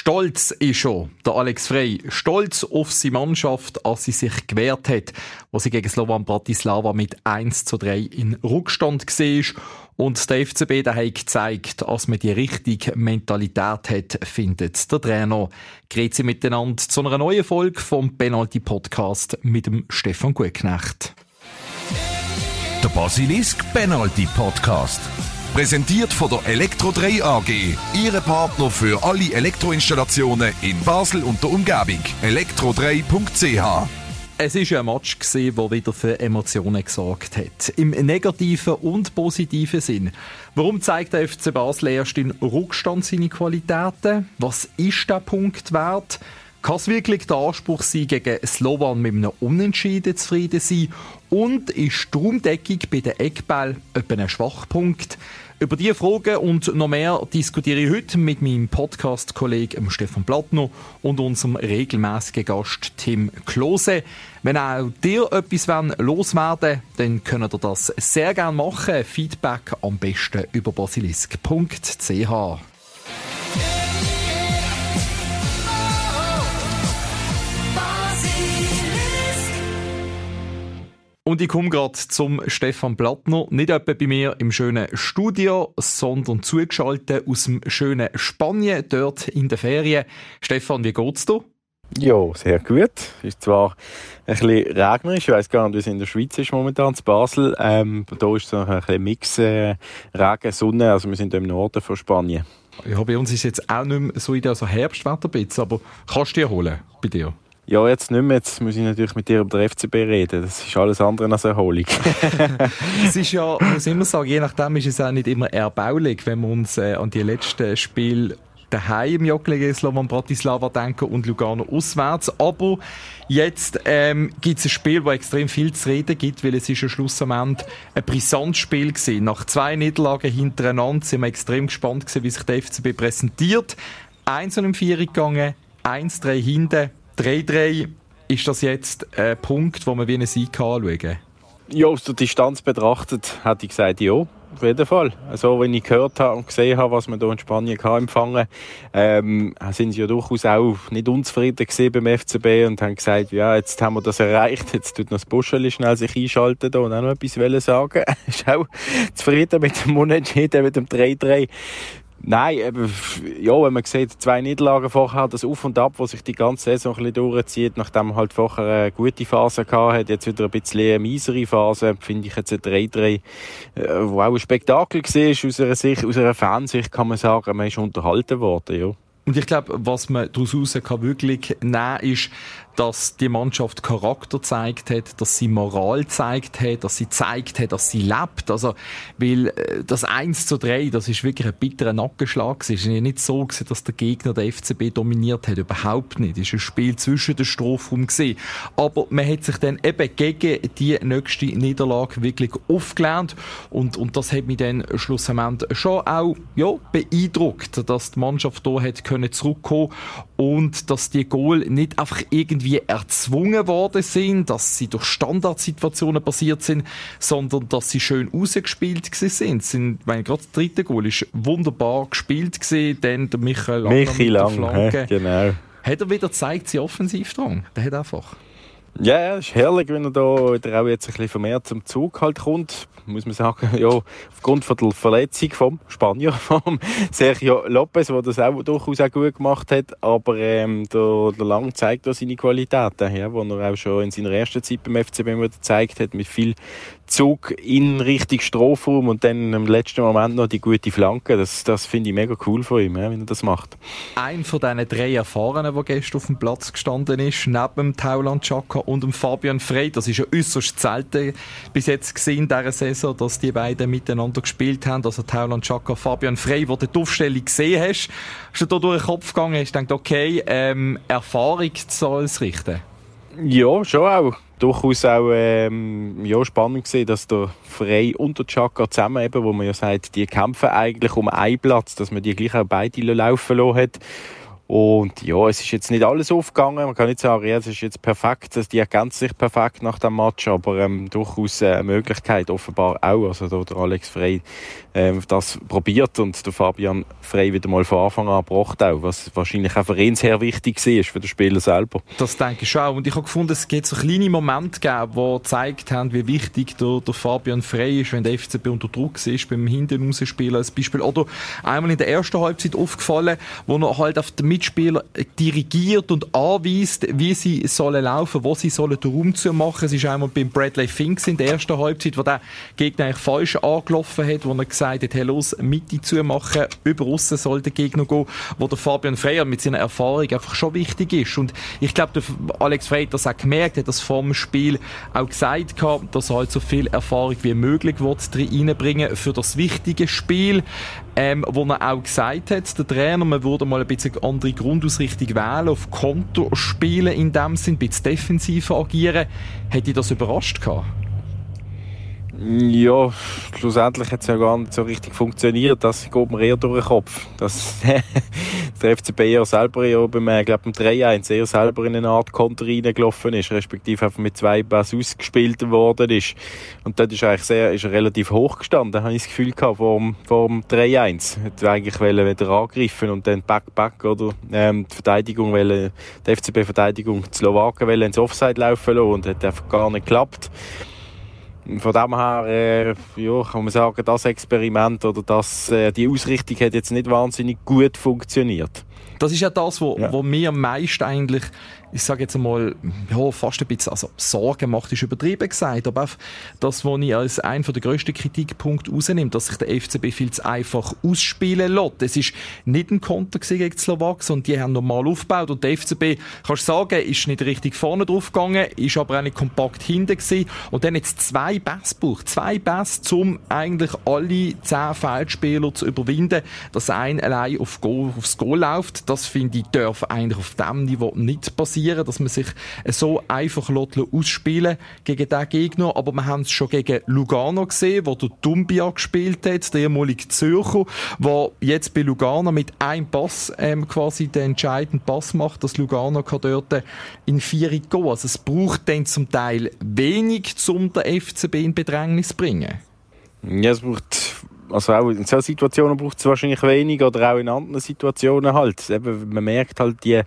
Stolz ist schon der Alex Frey. Stolz auf seine Mannschaft, als sie sich gewehrt hat, wo sie gegen Slovan Bratislava mit 1 zu 3 in Rückstand war. Und der FCB der hat gezeigt, dass man die richtige Mentalität hat, findet der Trainer. Grüezi miteinander zu einer neuen Folge vom Penalty Podcast mit dem Stefan Gutknecht. Der Basilisk Penalty Podcast. Präsentiert von der Elektro 3 AG. Ihre Partner für alle Elektroinstallationen in Basel und der Umgebung. elektro3.ch es war ein Match, der wieder für Emotionen gesorgt hat. Im negativen und positiven Sinn. Warum zeigt der FC Basel erst in Rückstand seine Qualitäten? Was ist der Punkt wert? Kann es wirklich der Anspruch sein, gegen Slovan mit einem Unentschieden zufrieden sein? Und ist die bei den Eckball etwa ein Schwachpunkt? Über diese Fragen und noch mehr diskutiere ich heute mit meinem Podcast-Kollegen Stefan Plattner und unserem regelmäßigen Gast Tim Klose. Wenn auch dir etwas loswerden dann könnt ihr das sehr gerne machen. Feedback am besten über basilisk.ch. Und ich komme gerade zum Stefan Plattner. Nicht etwa bei mir im schönen Studio, sondern zugeschaltet aus dem schönen Spanien, dort in der Ferien. Stefan, wie geht's dir? Ja, sehr gut. Ist zwar ein bisschen regnerisch, ich weiß gar nicht, wie es in der Schweiz ist momentan, in Basel. Ähm, da ist so ein bisschen Mix äh, Regen, Sonne, also wir sind im Norden von Spanien. Ja, bei uns ist jetzt auch nicht mehr so in der so Herbstwetter, aber kannst du dir holen bei dir? Ja, jetzt nicht mehr. Jetzt muss ich natürlich mit dir über den FCB reden. Das ist alles andere als Erholung. es ist ja, muss immer sagen, je nachdem ist es auch nicht immer erbaulich, wenn wir uns äh, an die letzten Spiele daheim im Joggeli Slovan Bratislava denken und Lugano auswärts. Aber jetzt ähm, gibt es ein Spiel, wo extrem viel zu reden gibt, weil es ist am Schluss am Ende ein brisantes Spiel gewesen. Nach zwei Niederlagen hintereinander sind wir extrem gespannt gewesen, wie sich der FCB präsentiert. Eins und im Vier gegangen, eins, drei hinten 3-3 ist das jetzt ein Punkt, wo man wie einen Sieg anschauen kann? Ja, aus der Distanz betrachtet, hätte ich gesagt, ja. Auf jeden Fall. Also, wenn ich gehört habe und gesehen habe, was man hier in Spanien kann empfangen ähm, sind sie ja durchaus auch nicht unzufrieden gesehen beim FCB und haben gesagt, ja, jetzt haben wir das erreicht, jetzt tut noch das Buscheli schnell sich einschalten und auch noch etwas sagen. ist auch zufrieden mit dem Unentschieden, mit dem 3-3. Nein, eben, ja, wenn man sieht, zwei Niederlagen vorher, das Auf und Ab, was sich die ganze Saison ein bisschen durchzieht, nachdem man halt vorher eine gute Phase gehabt hat, jetzt wieder ein bisschen eine miesere Phase, finde ich jetzt ein 3-3, äh, wo auch ein Spektakel war, aus einer Sicht, aus einer Fansicht kann man sagen, man ist unterhalten worden, ja. Und ich glaube, was man daraus kann wirklich nehmen ist, dass die Mannschaft Charakter gezeigt hat, dass sie Moral gezeigt hat, dass sie zeigt hat, dass sie lebt. Also, weil äh, das 1 zu 3, das ist wirklich ein bitterer Nackenschlag. Es ist nicht so gewesen, dass der Gegner der FCB dominiert hat. Überhaupt nicht. Es ist ein Spiel zwischen den Strafraum gesehen. Aber man hat sich dann eben gegen die nächste Niederlage wirklich aufgelernt. Und, und das hat mich dann schlussendlich schon auch, ja, beeindruckt, dass die Mannschaft hier hat können zurückkommen und dass die Goal nicht einfach irgendwie erzwungen worden sind, dass sie durch Standardsituationen passiert sind, sondern dass sie schön ausgespielt sind. sind mein gerade das dritte Goal ist wunderbar gespielt gewesen, dann der Michael Lang Michi Lang, Flanke. genau. Hat er wieder gezeigt, sie offensiv dran. Der hat einfach. Ja, es ist herrlich, wenn er da auch jetzt ein bisschen vermehrt zum Zug halt kommt. Muss man sagen, ja, aufgrund von der Verletzung vom Spanier, vom Sergio Lopez, der das auch durchaus auch gut gemacht hat. Aber ähm, der, der Lang zeigt auch seine Qualitäten, ja, die er auch schon in seiner ersten Zeit beim FCB gezeigt hat, mit viel Zug in Richtung Strafraum und dann im letzten Moment noch die gute Flanke. Das, das finde ich mega cool von ihm, wenn er das macht. Ein von diesen drei Erfahrenen, der gestern auf dem Platz gestanden ist, neben dem Tauland Chaka und dem Fabian Frey, das ist ja äußerst selten bis jetzt gesehen in dieser Saison, dass die beiden miteinander gespielt haben, also Tauland Chaka, Fabian Frey, wo du die Aufstellung gesehen hast, hast du da durch den Kopf gegangen, hast gedacht, okay, ähm, Erfahrung soll es richten? Ja, schon auch durchaus auch ähm, ja, spannend gesehen, dass der Frey und der Chaka zusammen eben, wo man ja sagt, die kämpfen eigentlich um einen Platz, dass man die gleich auch beide laufen lassen hat. Und ja, es ist jetzt nicht alles aufgegangen. Man kann nicht sagen, es ist jetzt perfekt, die ergänzt sich perfekt nach dem Match, aber ähm, durchaus eine Möglichkeit, offenbar auch. Also da der Alex Frey ähm, das probiert und der Fabian Frey wieder mal von Anfang an gebracht auch, was wahrscheinlich auch für ihn sehr wichtig war, für den Spieler selber. Das denke ich auch. Und ich habe gefunden, es gibt so kleine Momente gegeben, die gezeigt haben, wie wichtig der, der Fabian Frey ist, wenn der FCB unter Druck ist, beim Hinten spielen als Beispiel. Oder einmal in der ersten Halbzeit aufgefallen, wo er halt auf den Mitspieler dirigiert und anweist, wie sie sollen laufen, wo sie sollen den. Es ist einmal beim Bradley Finks in der ersten Halbzeit, wo der Gegner eigentlich falsch angelaufen hat, wo er gesagt hat, hey, los, Mitte zu machen, über aussen soll der Gegner gehen, wo der Fabian Freyer mit seiner Erfahrung einfach schon wichtig ist. Und ich glaube, der Alex Frey hat das auch gemerkt, hat das vor dem Spiel auch gesagt dass er halt so viel Erfahrung wie möglich reinbringen für das wichtige Spiel. Ähm, wo er auch gesagt hat, der Trainer, man würde mal ein bisschen andere Grundausrichtung wählen, auf Konto spielen in dem Sinn, ein bisschen defensiver agieren. Hätte ich das überrascht gehabt? Ja, schlussendlich hat es ja gar nicht so richtig funktioniert. Das geht mir eher durch den Kopf. Dass der FCB ja selber ja beim, äh, glaub, beim 3-1 eher selber in eine Art Konter reingelaufen ist, respektive einfach mit zwei Bass ausgespielt worden ist. Und dort ist eigentlich sehr, ist er relativ hoch gestanden, habe ich das Gefühl gehabt, vor vor dem 3-1. Hätte eigentlich wollen wieder angreifen und dann Back-Back oder, ähm, die Verteidigung wollen, die FCB-Verteidigung, die Slowaken wollen ins Offside laufen lassen und hat einfach gar nicht geklappt. Von dem her äh, ja, kann man sagen, das Experiment oder das, äh, die Ausrichtung hat jetzt nicht wahnsinnig gut funktioniert. Das ist ja das, was ja. mir am meisten eigentlich ich sage jetzt einmal, ja, fast ein bisschen, also Sorgen macht, ist übertrieben gesagt, aber auch das, was ich als einen der grössten Kritikpunkte rausnehme, dass sich der FCB viel zu einfach ausspielen lässt. Es ist nicht ein Konter gegen die Slowakei, und die haben normal aufgebaut. Und der FCB, kannst du sagen, ist nicht richtig vorne drauf gegangen, ist aber auch nicht kompakt hinten gewesen. Und dann jetzt zwei Bass braucht, zwei Bass, um eigentlich alle zehn Feldspieler zu überwinden, dass ein allein auf Goal, aufs Goal läuft, das finde ich, darf eigentlich auf diesem Niveau nicht passieren passieren, dass man sich so einfach ausspielen gegen diesen Gegner. Aber wir haben es schon gegen Lugano gesehen, wo der Dumbia gespielt hat, der ehemalige Zürcher, der jetzt bei Lugano mit einem Pass ähm, quasi den entscheidenden Pass macht, dass Lugano kann dort in vier gehen. Also es braucht dann zum Teil wenig, um den FCB in Bedrängnis zu bringen. Ja, es braucht also auch in solchen Situationen braucht es wahrscheinlich weniger oder auch in anderen Situationen halt. Eben, man merkt halt, die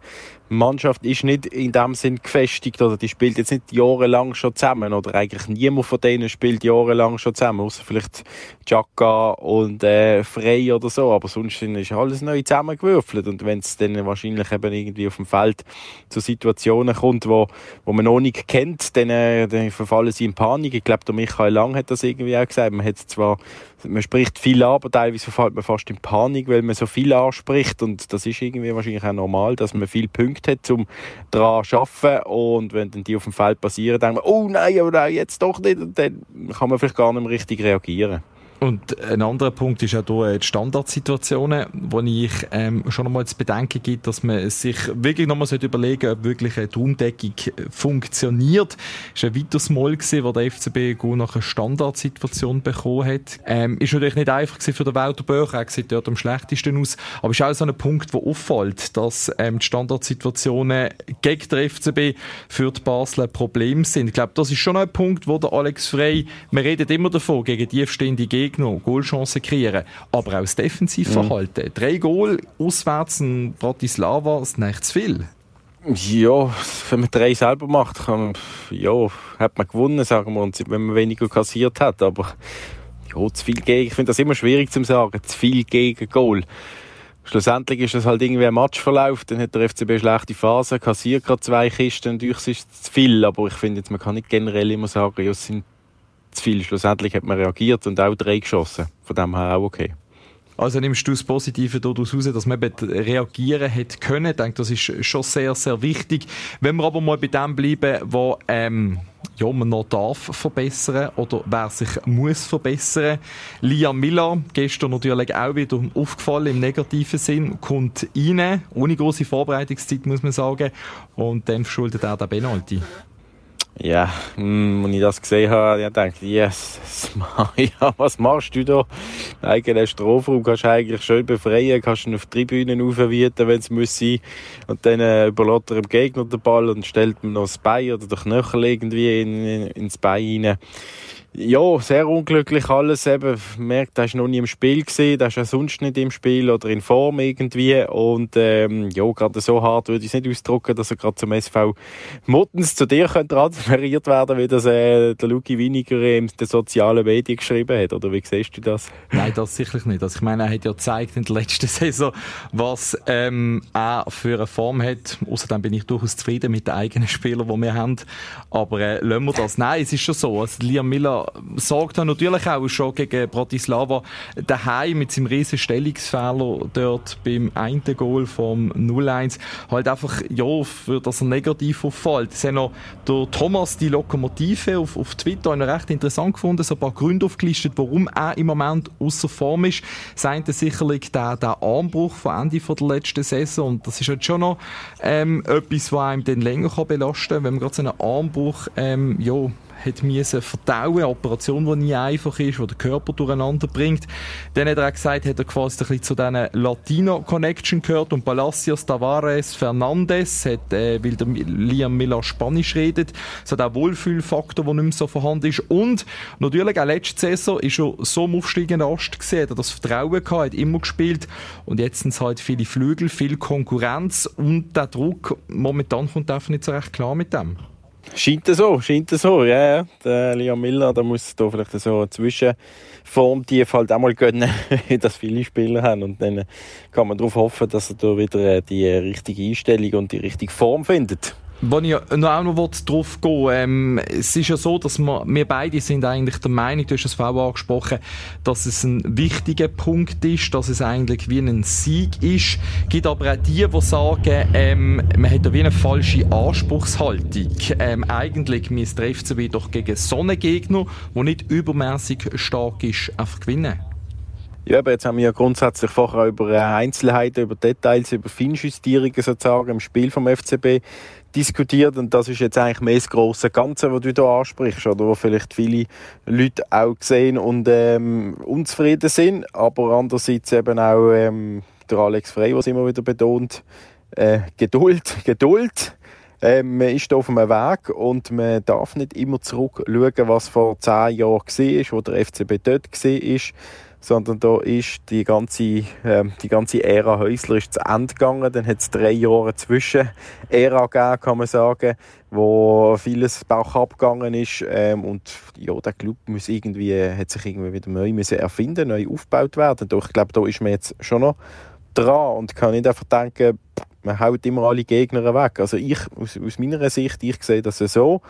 Mannschaft ist nicht in dem Sinn gefestigt oder die spielt jetzt nicht jahrelang schon zusammen oder eigentlich niemand von denen spielt jahrelang schon zusammen, außer vielleicht Chaka und äh, Frey oder so, aber sonst ist alles neu zusammengewürfelt und wenn es dann wahrscheinlich eben irgendwie auf dem Feld zu Situationen kommt, wo, wo man noch nicht kennt, dann, äh, dann verfallen sie in Panik. Ich glaube, der Michael Lang hat das irgendwie auch gesagt. Man zwar, man spricht viel an, aber teilweise verfällt man fast in Panik, weil man so viel anspricht und das ist irgendwie wahrscheinlich auch normal, dass man viel Punkte Punkte hat, um daran zu arbeiten. Und wenn dann die auf dem Feld passieren, denkt man, oh nein, oh nein, jetzt doch nicht. Und dann kann man vielleicht gar nicht mehr richtig reagieren. Und ein anderer Punkt ist auch hier die Standardsituationen, wo ich ähm, schon einmal zu bedenken gibt, dass man sich wirklich nochmal überlegen sollte, ob wirklich eine Raumdeckung funktioniert. Es war ein weiteres Mal, gewesen, wo der FCB gut nach einer Standardsituation bekommen hat. Ähm, ist natürlich nicht einfach für den Walter Böcher, er sieht dort am schlechtesten aus, aber es ist auch so ein Punkt, der auffällt, dass ähm, die Standardsituationen gegen den FCB für die Basel ein Problem sind. Ich glaube, das ist schon ein Punkt, wo der Alex Frey, wir reden immer davon, gegen tiefstehende Gegner Gegner Goalchancen kreieren. Aber auch das Defensivverhalten. Mhm. Drei Goal auswärts in Bratislava, ist nicht zu viel. Ja, wenn man drei selber macht, man, ja, hat man gewonnen, sagen wir, und wenn man weniger kassiert hat. Aber ja, zu viel gegen, ich finde das immer schwierig zu sagen, zu viel gegen Goal. Schlussendlich ist es halt irgendwie ein Matchverlauf, dann hat der FCB schlechte Phase, kassiert gerade zwei Kisten und ist es zu viel, aber ich finde jetzt, man kann nicht generell immer sagen, ja, es sind zu viel. Schlussendlich hat man reagiert und auch drei geschossen. Von dem her auch okay. Also nimmst du das Positive daraus raus, dass man reagieren hätte können. Ich denke, das ist schon sehr, sehr wichtig. Wenn wir aber mal bei dem bleiben, wo ähm, ja, man noch darf verbessern oder wer sich muss verbessern. Liam Miller, gestern natürlich auch wieder aufgefallen im negativen Sinn, kommt rein, ohne große Vorbereitungszeit, muss man sagen, und dann verschuldet er den Penalty. Ja, mh, als ich das gesehen habe, ich dachte, yes, Maria, was machst du da? Im eigenen Strafraum kannst du eigentlich schön befreien, kannst ihn auf die Tribünen aufwieten, wenn es muss. Und dann äh, überlässt er dem Gegner den Ball und stellt ihm noch das Bein oder den Knöchel irgendwie in, in, ins Bein rein. Ja, sehr unglücklich alles. Eben, merkt, er ist noch nie im Spiel gesehen, er ist ja sonst nicht im Spiel oder in Form irgendwie. Und ähm, ja, gerade so hart würde ich es nicht ausdrücken, dass er gerade zum SV Muttens zu dir könnte transferiert werden, wie das äh, der Luki Winiger in den sozialen Medien geschrieben hat. Oder wie siehst du das? Nein, das sicherlich nicht. Also ich meine, er hat ja gezeigt in der letzten Saison, was ähm, er für eine Form hat. Außerdem bin ich durchaus zufrieden mit den eigenen Spielern, die wir haben. Aber äh, lassen wir das. Nein, es ist schon so. Also Liam Miller sorgt er natürlich auch schon gegen Bratislava daheim mit seinem riesen Stellungsfehler dort beim einen Goal vom 0-1 halt einfach, ja, für das er negativ auffällt. Es hat noch der Thomas, die Lokomotive, auf, auf Twitter noch recht interessant gefunden, so ein paar Gründe aufgelistet, warum er im Moment außer Form ist. Seien sicherlich der, der Armbruch von Ende von der letzten Saison und das ist halt schon noch ähm, etwas, was einem dann länger kann belasten kann, wenn man gerade so einen Armbruch ähm, ja, hat müssen verdauen, eine Operation, die nie einfach ist, die den Körper durcheinander bringt. Dann hat er auch gesagt, hat er quasi ein bisschen zu diesen Latino-Connection gehört und Palacios, Tavares, Fernandes, hat, äh, weil der Liam Miller Spanisch redet, es hat auch Wohlfühlfaktor, der nicht mehr so vorhanden ist und natürlich auch letzte Saison ist er so im aufsteigenden Ast gesehen, hat das Vertrauen gehabt, hat immer gespielt und jetzt sind es halt viele Flügel, viel Konkurrenz und der Druck, momentan kommt er einfach nicht so recht klar mit dem. Scheint so, scheint so, ja. Yeah. Der Liam Miller, da muss da vielleicht so eine Zwischenform tief halt auch mal gönnen, dass viele Spieler haben. Und dann kann man darauf hoffen, dass er da wieder die richtige Einstellung und die richtige Form findet. Wenn ich noch auch noch drauf gehen ähm, es ist ja so, dass wir, wir beide sind eigentlich der Meinung, du hast es vorhin angesprochen, dass es ein wichtiger Punkt ist, dass es eigentlich wie ein Sieg ist. Es gibt aber auch die, die sagen, ähm, man hat da wie eine falsche Anspruchshaltung. Ähm, eigentlich müsste der FCB doch gegen so einen Gegner, der nicht übermäßig stark ist, einfach gewinnen. Ja, aber jetzt haben wir ja grundsätzlich vorher über Einzelheiten, über Details, über Feinjustierungen sozusagen im Spiel vom FCB diskutiert und das ist jetzt eigentlich mehr das grosse Ganze, was du hier ansprichst oder wo vielleicht viele Leute auch sehen und ähm, unzufrieden sind, aber andererseits eben auch ähm, der Alex Frey, was immer wieder betont, äh, Geduld, Geduld. Ähm, man ist auf einem Weg und man darf nicht immer zurückschauen, was vor zehn Jahren war, wo der FCB dort war sondern da ist die ganze, äh, die ganze Ära Häusler ist zu Ende gegangen. Dann hat es drei Jahre zwischen Ära gegeben, kann man sagen, wo vieles Bauch abgegangen ist. Ähm, und ja, der Club muss irgendwie, hat sich irgendwie wieder neu müssen erfinden, neu aufgebaut werden. Doch ich glaube, da ist man jetzt schon noch dran und kann nicht einfach denken, man haut immer alle Gegner weg. Also ich, aus, aus meiner Sicht, ich sehe das so.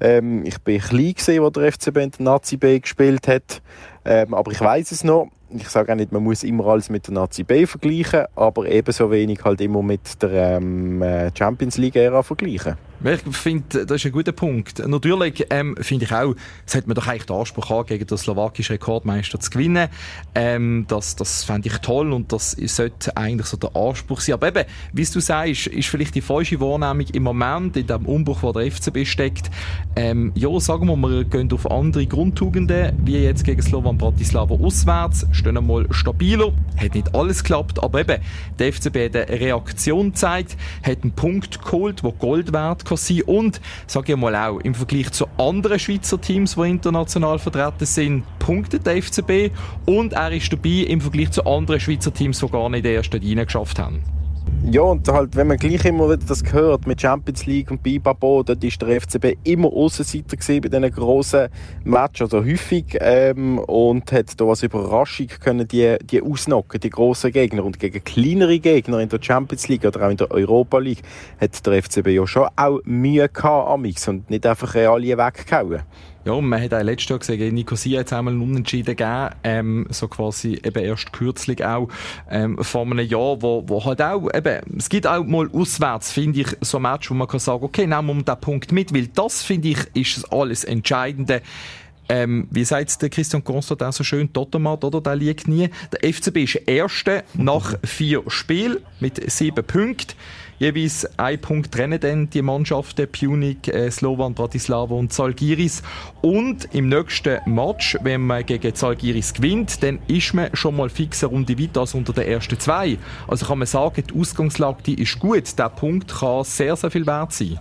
Ähm, ich bin klein wo der FCB in der Nazi B gespielt hat. Ähm, aber ich weiß es noch. Ich sage auch nicht, man muss immer alles mit der Nazi B vergleichen, aber ebenso wenig halt immer mit der ähm, äh, Champions League-Ära vergleichen. Ich finde, das ist ein guter Punkt. Natürlich ähm, finde ich auch, es hat man doch eigentlich den Anspruch an, gegen den slowakischen Rekordmeister zu gewinnen. Ähm, das das fände ich toll und das sollte eigentlich so der Anspruch sein. Aber eben, wie du sagst, ist vielleicht die falsche Wahrnehmung im Moment, in dem Umbruch, wo der FCB steckt. Ähm, ja, sagen wir, wir gehen auf andere Grundtugenden, wie jetzt gegen Slovan Bratislava auswärts, stehen einmal stabiler. Hat nicht alles geklappt, aber eben, der FCB hat eine Reaktion gezeigt, hat einen Punkt geholt, der Gold wert kann sein und, sage ich mal auch, im Vergleich zu anderen Schweizer Teams, die international vertreten sind, punktet der FCB und er ist dabei im Vergleich zu anderen Schweizer Teams, die gar nicht in der ersten Linie geschafft haben. Ja, und halt, wenn man gleich immer wieder das gehört mit Champions League und Bibabo, dort ist der FCB immer Außenseiter gesehen bei diesen grossen Matches, oder häufig, ähm, und hat da als Überraschung können die, die ausnocken, die grossen Gegner. Und gegen kleinere Gegner in der Champions League oder auch in der Europa League hat der FCB ja schon auch Mühe gehabt, amix, und nicht einfach alle weggehauen. Ja, man hat auch letztes Jahr gesehen, Nicosia hat es einmal einen Unentschieden gegeben, ähm, so quasi eben erst kürzlich auch, ähm, vor einem Jahr, wo, wo halt auch, eben, es gibt auch mal auswärts, finde ich, so ein Match, wo man kann sagen, okay, nehmen wir den Punkt mit, weil das, finde ich, ist alles Entscheidende ähm, wie sagt der Christian auch so schön, Totomat, oder? Der liegt nie. Der FCB ist Erste nach vier Spielen mit sieben Punkten. Jeweils ein Punkt trennen dann die Mannschaften Punic, äh, Slovan Bratislava und Zalgiris. Und im nächsten Match, wenn man gegen Zalgiris gewinnt, dann ist man schon mal fix eine Runde weiter als unter den ersten zwei. Also kann man sagen, die Ausgangslage die ist gut. Der Punkt kann sehr, sehr viel wert sein.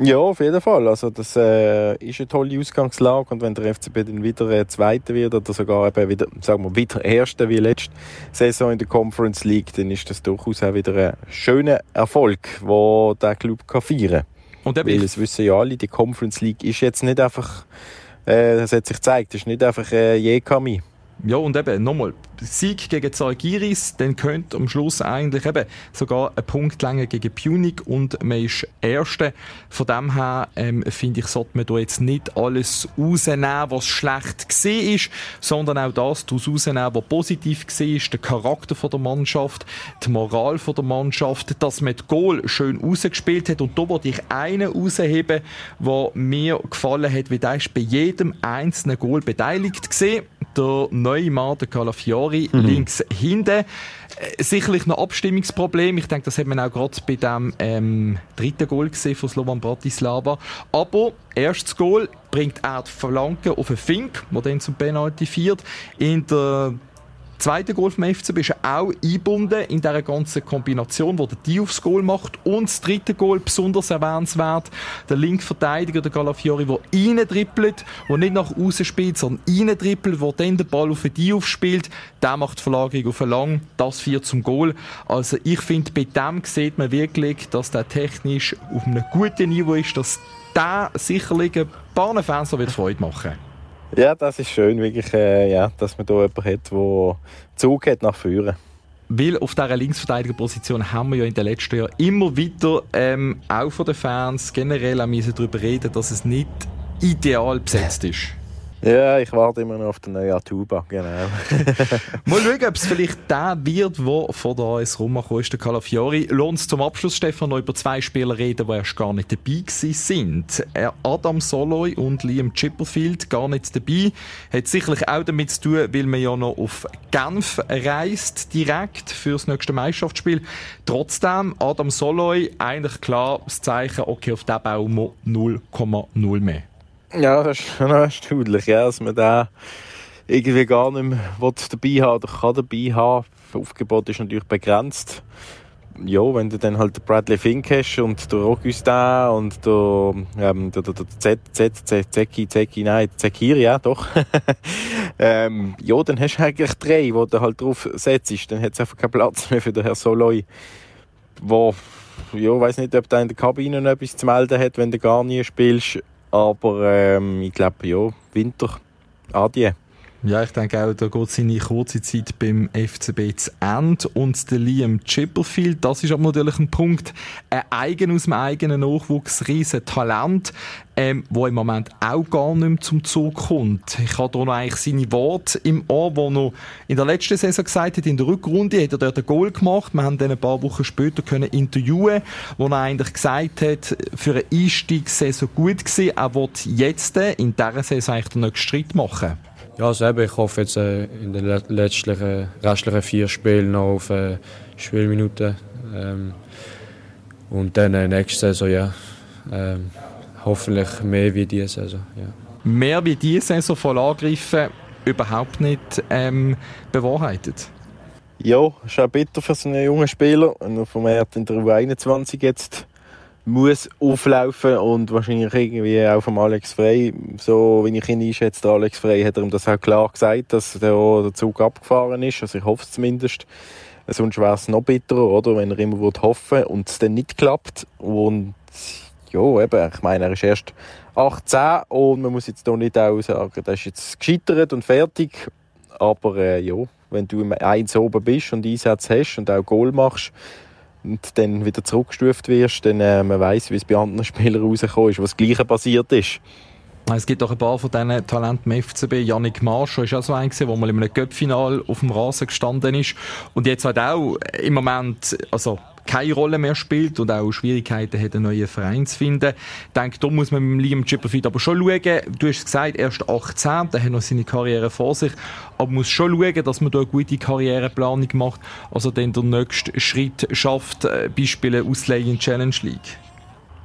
Ja, auf jeden Fall. Also das äh, ist eine tolle Ausgangslage und wenn der FCB dann wieder äh, Zweiter wird oder sogar eben wieder, sagen wir, wieder Erster wie letzte Saison in der Conference League, dann ist das durchaus auch wieder ein schöner Erfolg, wo der Club kann feiern kann. Und Weil es wissen ja alle, die Conference League ist jetzt nicht einfach, äh, das hat sich gezeigt, ist nicht einfach äh, Jekami. Ja, und eben, nochmal, Sieg gegen Zalgiris, dann könnte am Schluss eigentlich eben sogar ein Punkt länger gegen Punic und man ist Erste. Von dem her, ähm, finde ich, sollte man da jetzt nicht alles rausnehmen, was schlecht gesehen ist, sondern auch das rausnehmen, was positiv gesehen ist, der Charakter von der Mannschaft, die Moral von der Mannschaft, dass man das Goal schön rausgespielt hat. Und da wollte ich einen rausheben, der mir gefallen hat, weil der ist bei jedem einzelnen Goal beteiligt gesehen. Der neue Mann, der Calafiori, mhm. links hinten. Äh, sicherlich noch Abstimmungsproblem. Ich denke, das hat man auch gerade bei dem ähm, dritten Goal gesehen von Slovan Bratislava. Aber erstes Goal bringt er die Flanke auf einen Fink, der dann zum Penalty führt. In der zweite Goal vom FCB ist auch eingebunden in dieser ganzen Kombination, wo der die aufs Goal macht. Und das dritte Goal, besonders erwähnenswert, der Linkverteidiger, der Galafiori, der reindrippelt, der nicht nach außen spielt, sondern reindrippelt, der dann den Ball auf die aufspielt. Der macht die Verlagerung auf lang. Das führt zum Goal. Also ich finde, bei dem sieht man wirklich, dass der technisch auf einem guten Niveau ist, dass der sicherlich ein paar Fans Freude machen wird. Ja, das ist schön, wirklich, äh, ja, dass man da jemanden hat, der Zug hat nach vorne. Weil auf dieser Linksverteidigerposition haben wir ja in den letzten Jahren immer wieder ähm, auch von den Fans generell darüber reden, dass es nicht ideal besetzt ist. Ja, ich warte immer noch auf den neuen Atuba, genau. Mal schauen, ob es vielleicht der wird, der von der AS Roma ist, der Calafiori. Lohnt es zum Abschluss, Stefan, noch über zwei Spieler reden, die erst gar nicht dabei sind. Adam Soloy und Liam Chipperfield gar nicht dabei. Hat sicherlich auch damit zu tun, weil man ja noch auf Genf reist, direkt fürs nächste Meisterschaftsspiel. Trotzdem, Adam Soloy, eigentlich klar das Zeichen, okay, auf dem bauen wir 0,0 mehr. Ja, das ist schon erstaunlich, ja, dass man da irgendwie gar nicht mehr dabei haben oder kann dabei haben. Aufgebot ist natürlich begrenzt. Ja, wenn du dann halt Bradley Fink hast und der Augustin und der, ähm, der, der, der Z, Z, Z, Zeki, Zeki, nein, Zekiri, ja, doch. ähm, ja, dann hast du eigentlich drei, wo du halt drauf setzt. Dann hat es einfach keinen Platz mehr für den Herrn Soloy, wo, ja, weiß nicht, ob der in der Kabine noch etwas zu melden hat, wenn du gar nie spielst. Aber ähm, ich glaube, ja, Winter, Adie. Ja, ich denke auch, da geht seine kurze Zeit beim FCB zu Ende. Und der Liam Chipperfield, das ist aber natürlich ein Punkt, ein eigen aus dem eigenen Nachwuchs, riesen Talent, ähm, wo im Moment auch gar nicht mehr zum Zug kommt. Ich habe hier noch eigentlich seine Worte im Ohr, wo er in der letzten Saison gesagt hat, in der Rückrunde hat er dort ein Goal gemacht. Wir haben dann ein paar Wochen später können interviewen, wo er eigentlich gesagt hat, für einen Einstieg sehr so gut gewesen. Er wird jetzt in dieser Saison eigentlich den nächsten Schritt machen. Ja, eben, ich hoffe jetzt äh, in den letztlichen, restlichen vier Spielen noch auf äh, Spielminuten. Ähm, und dann äh, nächste Saison, ja. Ähm, hoffentlich mehr wie diese Saison. Ja. Mehr wie diese Saison voll angreifen, überhaupt nicht ähm, bewahrheitet? Ja, ist auch bitter für so einen jungen Spieler. Und er vermehrt in der U21 jetzt muss auflaufen und wahrscheinlich irgendwie auch vom Alex Frey, so wie ich ihn einschätze, der Alex Frey hat ihm das auch klar gesagt, dass der, Zug abgefahren ist, also ich hoffe es zumindest. Sonst wäre es noch bitterer, oder, wenn er immer hoffen und es dann nicht klappt. Und ja, eben, ich meine, er ist erst 18 und man muss jetzt hier nicht auch sagen, er ist jetzt gescheitert und fertig, aber äh, ja, wenn du im Eins oben bist und Einsatz hast und auch Goal machst, und dann wieder zurückgestuft wirst, dann äh, man weiß, wie es bei anderen Spielern rausgekommen ist, was das Gleiche passiert ist. Es gibt auch ein paar von diesen Talenten im FCB. Yannick Marsch ist auch so ein, der mal in einem Göppfinal auf dem Rasen gestanden ist. Und jetzt halt auch im Moment, also keine Rolle mehr spielt und auch Schwierigkeiten hat, einen neuen Verein zu finden. Ich denke, da muss man mit Liam Chipperfield aber schon schauen. Du hast gesagt, erst 18, der hat noch seine Karriere vor sich, aber man muss schon schauen, dass man da eine gute Karriereplanung macht, also dann der nächste Schritt schafft, äh, Beispiele Ausleihen Challenge League.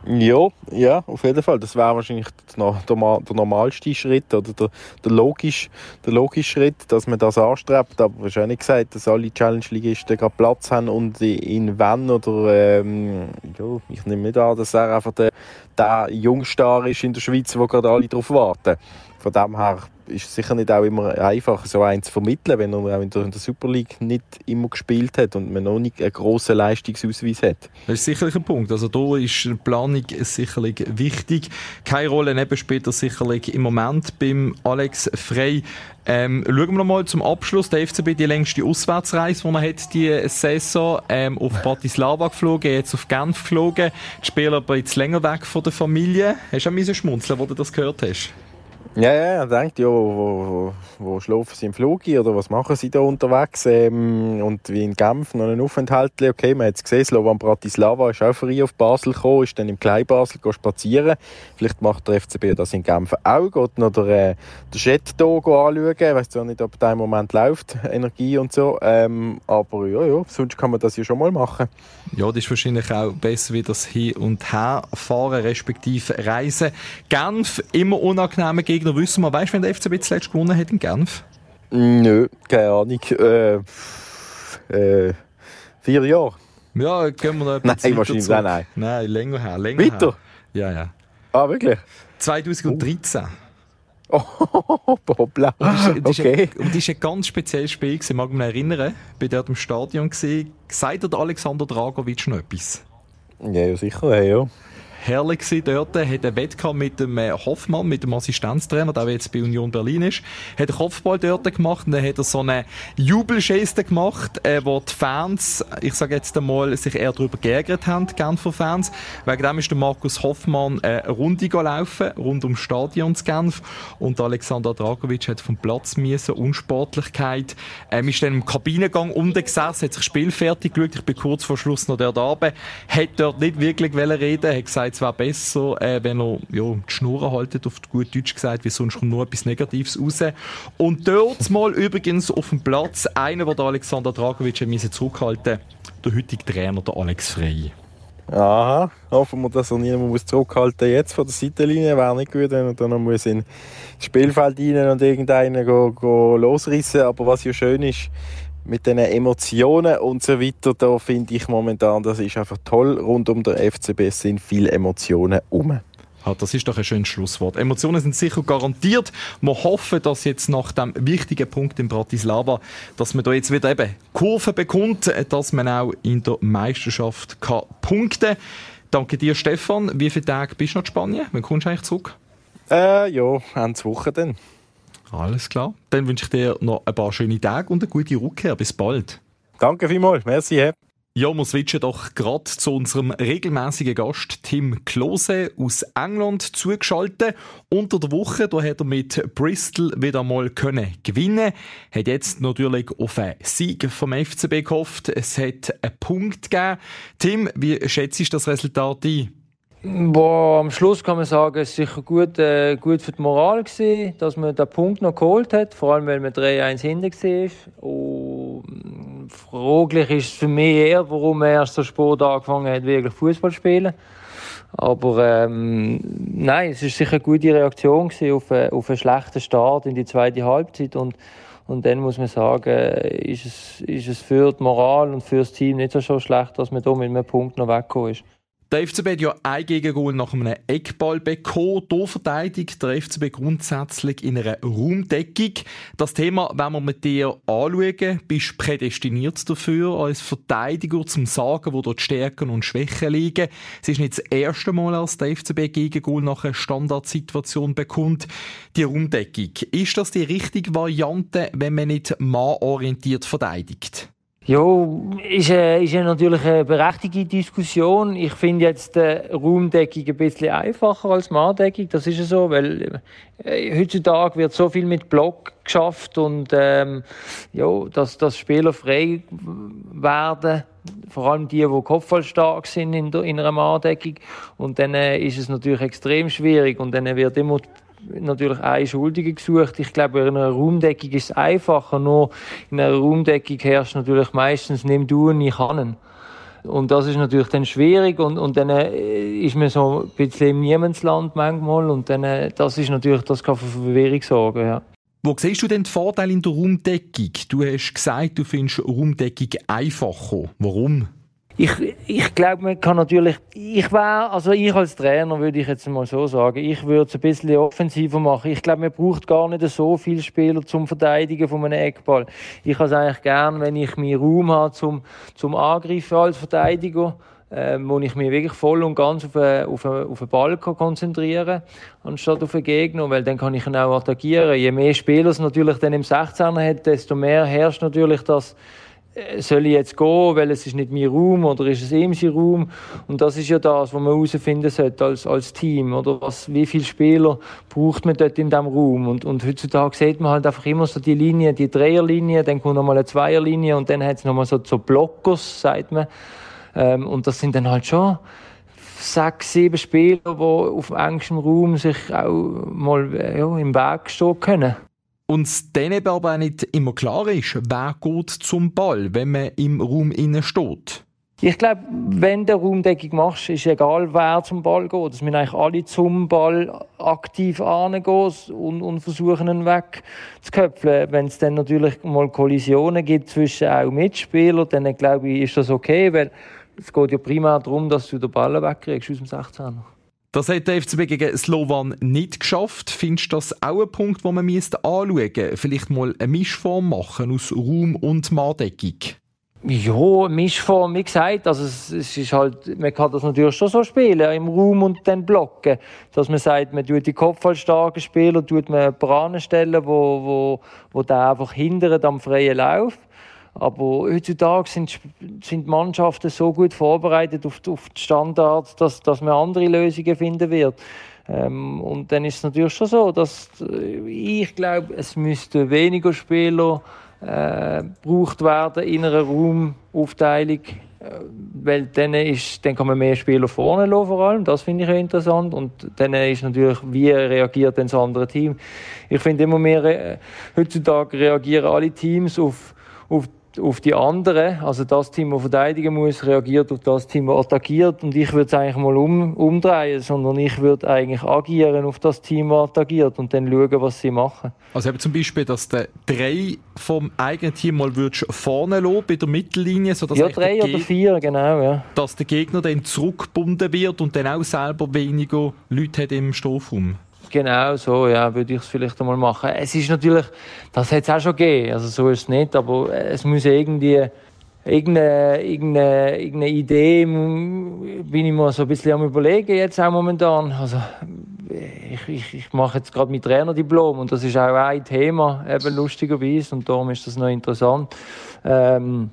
Ja, ja, auf jeden Fall. Das wäre wahrscheinlich der, der, normalste Schritt oder der, der, logische, der logische Schritt, dass man das anstrebt. Aber du hast auch nicht gesagt, dass alle Challenge-Ligisten gerade Platz haben und in wenn oder ähm, ja, ich nehme nicht an, dass er einfach der, der Jungstar ist in der Schweiz, wo gerade alle darauf warten. Von dem her ist es sicher nicht auch immer einfach, so einen zu vermitteln, wenn er in der, Super League nicht immer gespielt hat und man noch nicht einen grossen Leistungsausweis hat. Das ist sicherlich ein Punkt. Also da ist die Planung sicherlich wichtig. Keine Rolle neben spielt er sicherlich im Moment beim Alex Frey. Ähm, schauen wir noch mal zum Abschluss. Der FCB die längste Auswärtsreise, die er hat, die Saison, ähm, auf Bratislava geflogen, jetzt auf Genf geflogen. Die Spieler aber jetzt länger weg von der Familie. Hast du auch schmunzeln, wo du das gehört hast? Ja, ja, er denkt, ja, wo, wo, schlafen sie im Flug oder was machen sie da unterwegs? Ähm, und wie in Genf noch ein Aufenthalt. Okay, man hat es gesehen, Slovan Bratislava ist auch früh auf Basel gekommen, ist dann im Kleinbasel spazieren. Vielleicht macht der FCB das in Genf auch, geht noch der, äh, der Jet hier anschauen. Ich weiß zwar nicht, ob der im Moment läuft, Energie und so. Ähm, aber ja, ja, sonst kann man das ja schon mal machen. Ja, das ist wahrscheinlich auch besser wie das Hin- und Herfahren, respektive Reisen. Genf, immer unangenehme Gegend Gegner wissen wir. Weißt du, wenn der FCB zuletzt gewonnen hat in Genf? Nö, keine Ahnung. Äh, äh, vier Jahre. Ja, können wir noch Nein, wahrscheinlich nein, nein. Nein, länger her. Länger Weiter? Her. Ja, ja. Ah, wirklich? 2013. Oh, hoppla. Und das, okay. Und das ist ein ganz spezielles Spiel, ich mag mich erinnern. Ich war dort im Stadion. Sagt der Alexander Dragovic noch etwas? Ja sicher, ja herrlich gewesen dort. Hat einen Wettkampf mit dem äh, Hoffmann, mit dem Assistenztrainer, der jetzt bei Union Berlin ist. Hat einen Kopfball dort gemacht und dann hat er so eine Jubelgeste gemacht, äh, wo die Fans, ich sage jetzt einmal, sich eher darüber geärgert haben, Genfer Fans. Wegen dem ist der Markus Hoffmann äh, eine Runde gelaufen, rund ums Stadion zu Genf. Und Alexander Dragovic hat vom Platz müssen, Unsportlichkeit. Ähm, ist dann im Kabinengang unten gesessen, hat sich das Spiel fertig geschaut. Ich bin kurz vor Schluss noch dort oben. Hat dort nicht wirklich reden hat gesagt, es wäre besser, äh, wenn er ja, die Schnur haltet, auf gut Deutsch gesagt, wie sonst kommt nur etwas Negatives raus. Und dort mal übrigens auf dem Platz einer, der Alexander Dragovic zurückhalten der heutige Trainer, der Alex Frey. Aha, hoffen wir, dass er niemand muss zurückhalten jetzt von der Seitenlinie. Wäre nicht gut, wenn er dann noch muss in das Spielfeld rein und irgendeinen go, go losrissen. Aber was ja schön ist, mit den Emotionen und so weiter, da finde ich momentan, das ist einfach toll. Rund um den FCB sind viele Emotionen um. Ja, das ist doch ein schönes Schlusswort. Emotionen sind sicher garantiert. Wir hoffen, dass jetzt nach dem wichtigen Punkt in Bratislava, dass man da jetzt wieder eben Kurven bekommt, dass man auch in der Meisterschaft kann punkten Danke dir, Stefan. Wie viele Tage bist du noch in Spanien? Wann kommst du eigentlich zurück? Äh, ja, Ende Woche dann. Alles klar. Dann wünsche ich dir noch ein paar schöne Tage und eine gute Rückkehr. Bis bald. Danke vielmals. Merci. Ja, wir switchen doch gerade zu unserem regelmäßigen Gast Tim Klose aus England zugeschaltet. Unter der Woche da hat er mit Bristol wieder mal können gewinnen. Hat jetzt natürlich auf einen Sieg vom FCB gehofft. Es hat einen Punkt gegeben. Tim, wie schätzt du das Resultat ein? Boah, am Schluss kann man sagen, es war sicher gut, äh, gut für die Moral, gewesen, dass man den Punkt noch geholt hat, vor allem weil man 3-1 hinten war. Und fraglich ist es für mich eher, warum er erst so spät angefangen hat, wirklich Fußball zu spielen. Aber ähm, nein, es war sicher eine gute Reaktion auf, äh, auf einen schlechten Start in die zweite Halbzeit. Und, und dann muss man sagen, ist es, ist es für die Moral und für das Team nicht so schlecht, dass man hier mit einem Punkt noch weggekommen ist. Der FCB hat ja ein Gegengol nach einem Eckball bekommen. Hier verteidigt der FCB grundsätzlich in einer Raumdeckung. Das Thema werden wir mit dir anschauen. Bist du prädestiniert dafür, als Verteidiger zum sagen, wo dort Stärken und Schwächen liegen. Es ist nicht das erste Mal, als der FCB Gegengol nach einer Standardsituation bekommt. Die Raumdeckung. Ist das die richtige Variante, wenn man nicht mannorientiert verteidigt? Ja, ist, äh, ist ja natürlich eine berechtigte Diskussion. Ich finde jetzt die Raumdeckung ein bisschen einfacher als Manndeckung. Das ist ja so, weil äh, heutzutage wird so viel mit Block geschafft und ähm, ja, dass, dass Spieler frei werden, vor allem die, die kopfballstark sind in, der, in einer Manndeckung. Und dann äh, ist es natürlich extrem schwierig und dann wird immer natürlich eine Schuldige gesucht. Ich glaube, in einer Raumdeckung ist es einfacher, nur in einer Raumdeckung herrscht natürlich meistens «Nimm du und ich kann». Und das ist natürlich dann schwierig und, und dann äh, ist man so ein bisschen im Niemandsland manchmal und dann, äh, das ist natürlich, das kann für Verwirrung sorgen, ja. Wo siehst du denn den Vorteil in der Raumdeckung? Du hast gesagt, du findest Raumdeckung einfacher. Warum? Ich, ich glaube, man kann natürlich, ich wäre, also ich als Trainer würde ich jetzt mal so sagen, ich würde es ein bisschen offensiver machen. Ich glaube, man braucht gar nicht so viele Spieler zum Verteidigen von einem Eckball. Ich habe es eigentlich gern, wenn ich mehr Raum habe zum, zum Angreifen als Verteidiger, äh, wo ich mich wirklich voll und ganz auf, einen, auf, einen, auf einen Ball konzentrieren anstatt auf einen Gegner, weil dann kann ich ihn auch attackieren. Je mehr Spieler es natürlich dann im 16er hat, desto mehr herrscht natürlich das, äh, soll ich jetzt gehen, weil es ist nicht mein Raum oder ist es ihm sein Raum? Und das ist ja das, was man herausfinden sollte als, als Team, oder was, wie viele Spieler braucht man dort in diesem Raum? Und, und heutzutage sieht man halt einfach immer so die Linie, die Dreierlinie, dann kommt nochmal eine Zweierlinie und dann hat es nochmal so, so Blockers, sagt man. Ähm, und das sind dann halt schon sechs, sieben Spieler, die auf engstem Raum sich auch mal ja, im Weg stehen können uns dann aber auch nicht immer klar ist, wer geht zum Ball, wenn man im Raum innen steht. Ich glaube, wenn du Raumdeckung machst, ist egal, wer zum Ball geht. Dass wir eigentlich alle zum Ball aktiv angehen und, und versuchen, ihn wegzuköpfen. Wenn es dann natürlich mal Kollisionen gibt zwischen auch Mitspielern, dann glaube ich, ist das okay, weil es geht ja primär darum, dass du den Ball wegkriegst aus dem 16er. Das hat der FCB gegen Slovan nicht geschafft. Findest du das auch ein Punkt, den man anschauen müsste? Vielleicht mal eine Mischform machen aus Raum und Manndeckung? Ja, Mischform, wie gesagt, also es, ist halt, man kann das natürlich schon so spielen, im Raum und dann blocken. Dass man sagt, man tut die kopfballstarken Spieler, tut man Branen stellen, wo, wo, wo der einfach hindert am freien Lauf. Aber heutzutage sind, sind Mannschaften so gut vorbereitet auf, auf die Standards, dass, dass man andere Lösungen finden wird. Ähm, und dann ist es natürlich schon so, dass äh, ich glaube, es müsste weniger Spieler äh, gebraucht werden in einer Raumaufteilung, äh, weil dann, ist, dann kann man mehr Spieler vorne lassen, vor allem. Das finde ich interessant. Und dann ist natürlich, wie reagiert denn das andere Team? Ich finde immer mehr, äh, heutzutage reagieren alle Teams auf, auf auf die anderen, also das Team, das verteidigen muss, reagiert auf das Team, das attackiert. Und ich würde es eigentlich mal um, umdrehen, sondern ich würde eigentlich agieren auf das Team, das attackiert und dann schauen, was sie machen. Also eben zum Beispiel, dass der drei vom eigenen Team mal würdest vorne lassen, bei der Mittellinie, sodass ja, drei oder vier, genau, ja. Dass der Gegner dann zurückgebunden wird und dann auch selber weniger Leute hat im Strafraum. Genau, so, ja, würde ich es vielleicht einmal machen. Es ist natürlich, das hat es auch schon gegeben, also so ist es nicht, aber es muss irgendwie, irgendeine, irgendeine, irgendeine Idee, bin ich mal so ein bisschen am überlegen jetzt auch momentan. Also, ich, ich, ich mache jetzt gerade mein Trainerdiplom und das ist auch ein Thema, eben lustigerweise, und darum ist das noch interessant. Ähm,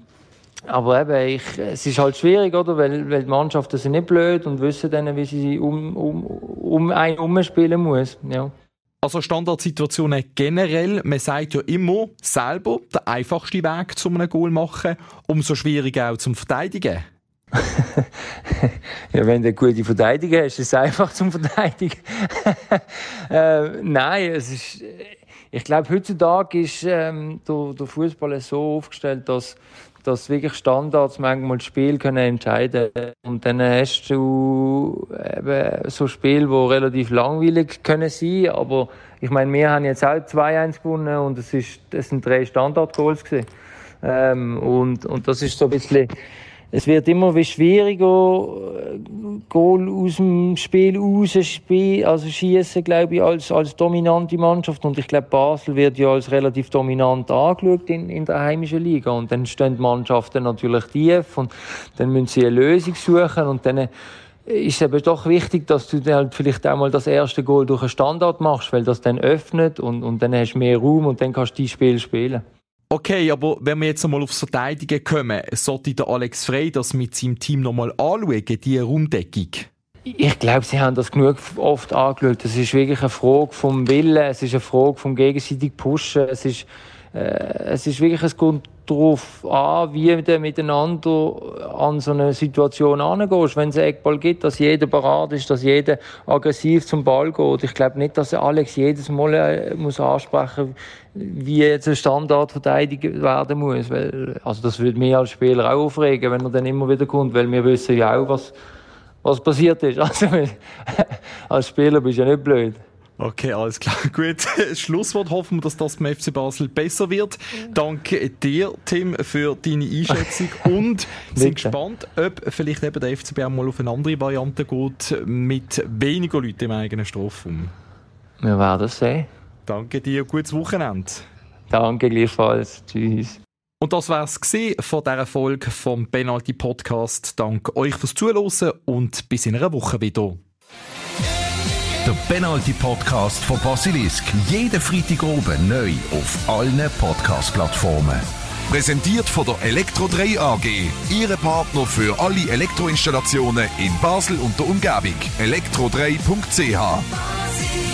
aber eben, ich, es ist halt schwierig, oder? Weil, weil die Mannschaften sind nicht blöd und wissen dann, wie sie um, um, um einen umspielen muss. Ja. Also Standardsituationen generell, man sagt ja immer selber, der einfachste Weg zum einem Goal machen, umso schwieriger auch zum Verteidigen. ja, wenn du gute Verteidiger hast, ist es einfach zum Verteidigen. äh, nein, es ist, ich glaube, heutzutage ist ähm, der, der Fußball so aufgestellt, dass dass wirklich Standards manchmal das Spiel können entscheiden und dann hast du eben so Spiele, die relativ langweilig können sein, aber ich meine, wir haben jetzt auch 2-1 gewonnen und es ist, es sind drei Standard-Goals gewesen. Ähm, und, und das ist so ein bisschen es wird immer wie schwieriger, Goal aus dem Spiel raus, also schießen, glaube ich, als, als dominante Mannschaft. Und ich glaube, Basel wird ja als relativ dominant angeschaut in, in der heimischen Liga. Und dann stehen die Mannschaften natürlich tief und dann müssen sie eine Lösung suchen und dann ist es eben doch wichtig, dass du dann halt vielleicht auch mal das erste Goal durch einen Standard machst, weil das dann öffnet und, und dann hast du mehr Raum und dann kannst du die Spiel spielen. Okay, aber wenn wir jetzt einmal aufs Verteidigen kommen, sollte der Alex Frey das mit seinem Team nochmal anschauen, die Raumdeckung? Ich glaube, sie haben das genug oft angeschaut. Es ist wirklich eine Frage vom Willen, es ist eine Frage vom gegenseitig Pushen, es ist, äh, es ist wirklich, es kommt darauf an, wie du miteinander an so eine Situation angehst. Wenn es einen Eckball gibt, dass jeder bereit ist, dass jeder aggressiv zum Ball geht. Ich glaube nicht, dass Alex jedes Mal äh, muss ansprechen wie jetzt ein Standard verteidigt werden muss. Weil, also das würde mich als Spieler auch aufregen, wenn er dann immer wieder kommt, weil wir wissen ja auch, was was passiert ist. Also, als Spieler bist du ja nicht blöd. Okay, alles klar. Gut. Schlusswort hoffen wir, dass das beim FC Basel besser wird. Danke dir, Tim, für deine Einschätzung und sind gespannt, ob vielleicht eben der FCB auch mal auf eine andere Variante geht, mit weniger Leuten im eigenen Strafraum. Wir werden es sehen. Danke dir, gutes Wochenende. Danke gleichfalls. Tschüss. Und das war es von dieser Folge vom Penalty Podcast. Danke euch fürs Zuhören und bis in einer Woche wieder. Der Penalty Podcast von Basilisk. Jeden Freitag oben neu auf allen Podcast-Plattformen. Präsentiert von der Elektro 3 AG. Ihre Partner für alle Elektroinstallationen in Basel und der Umgebung. elektro3.ch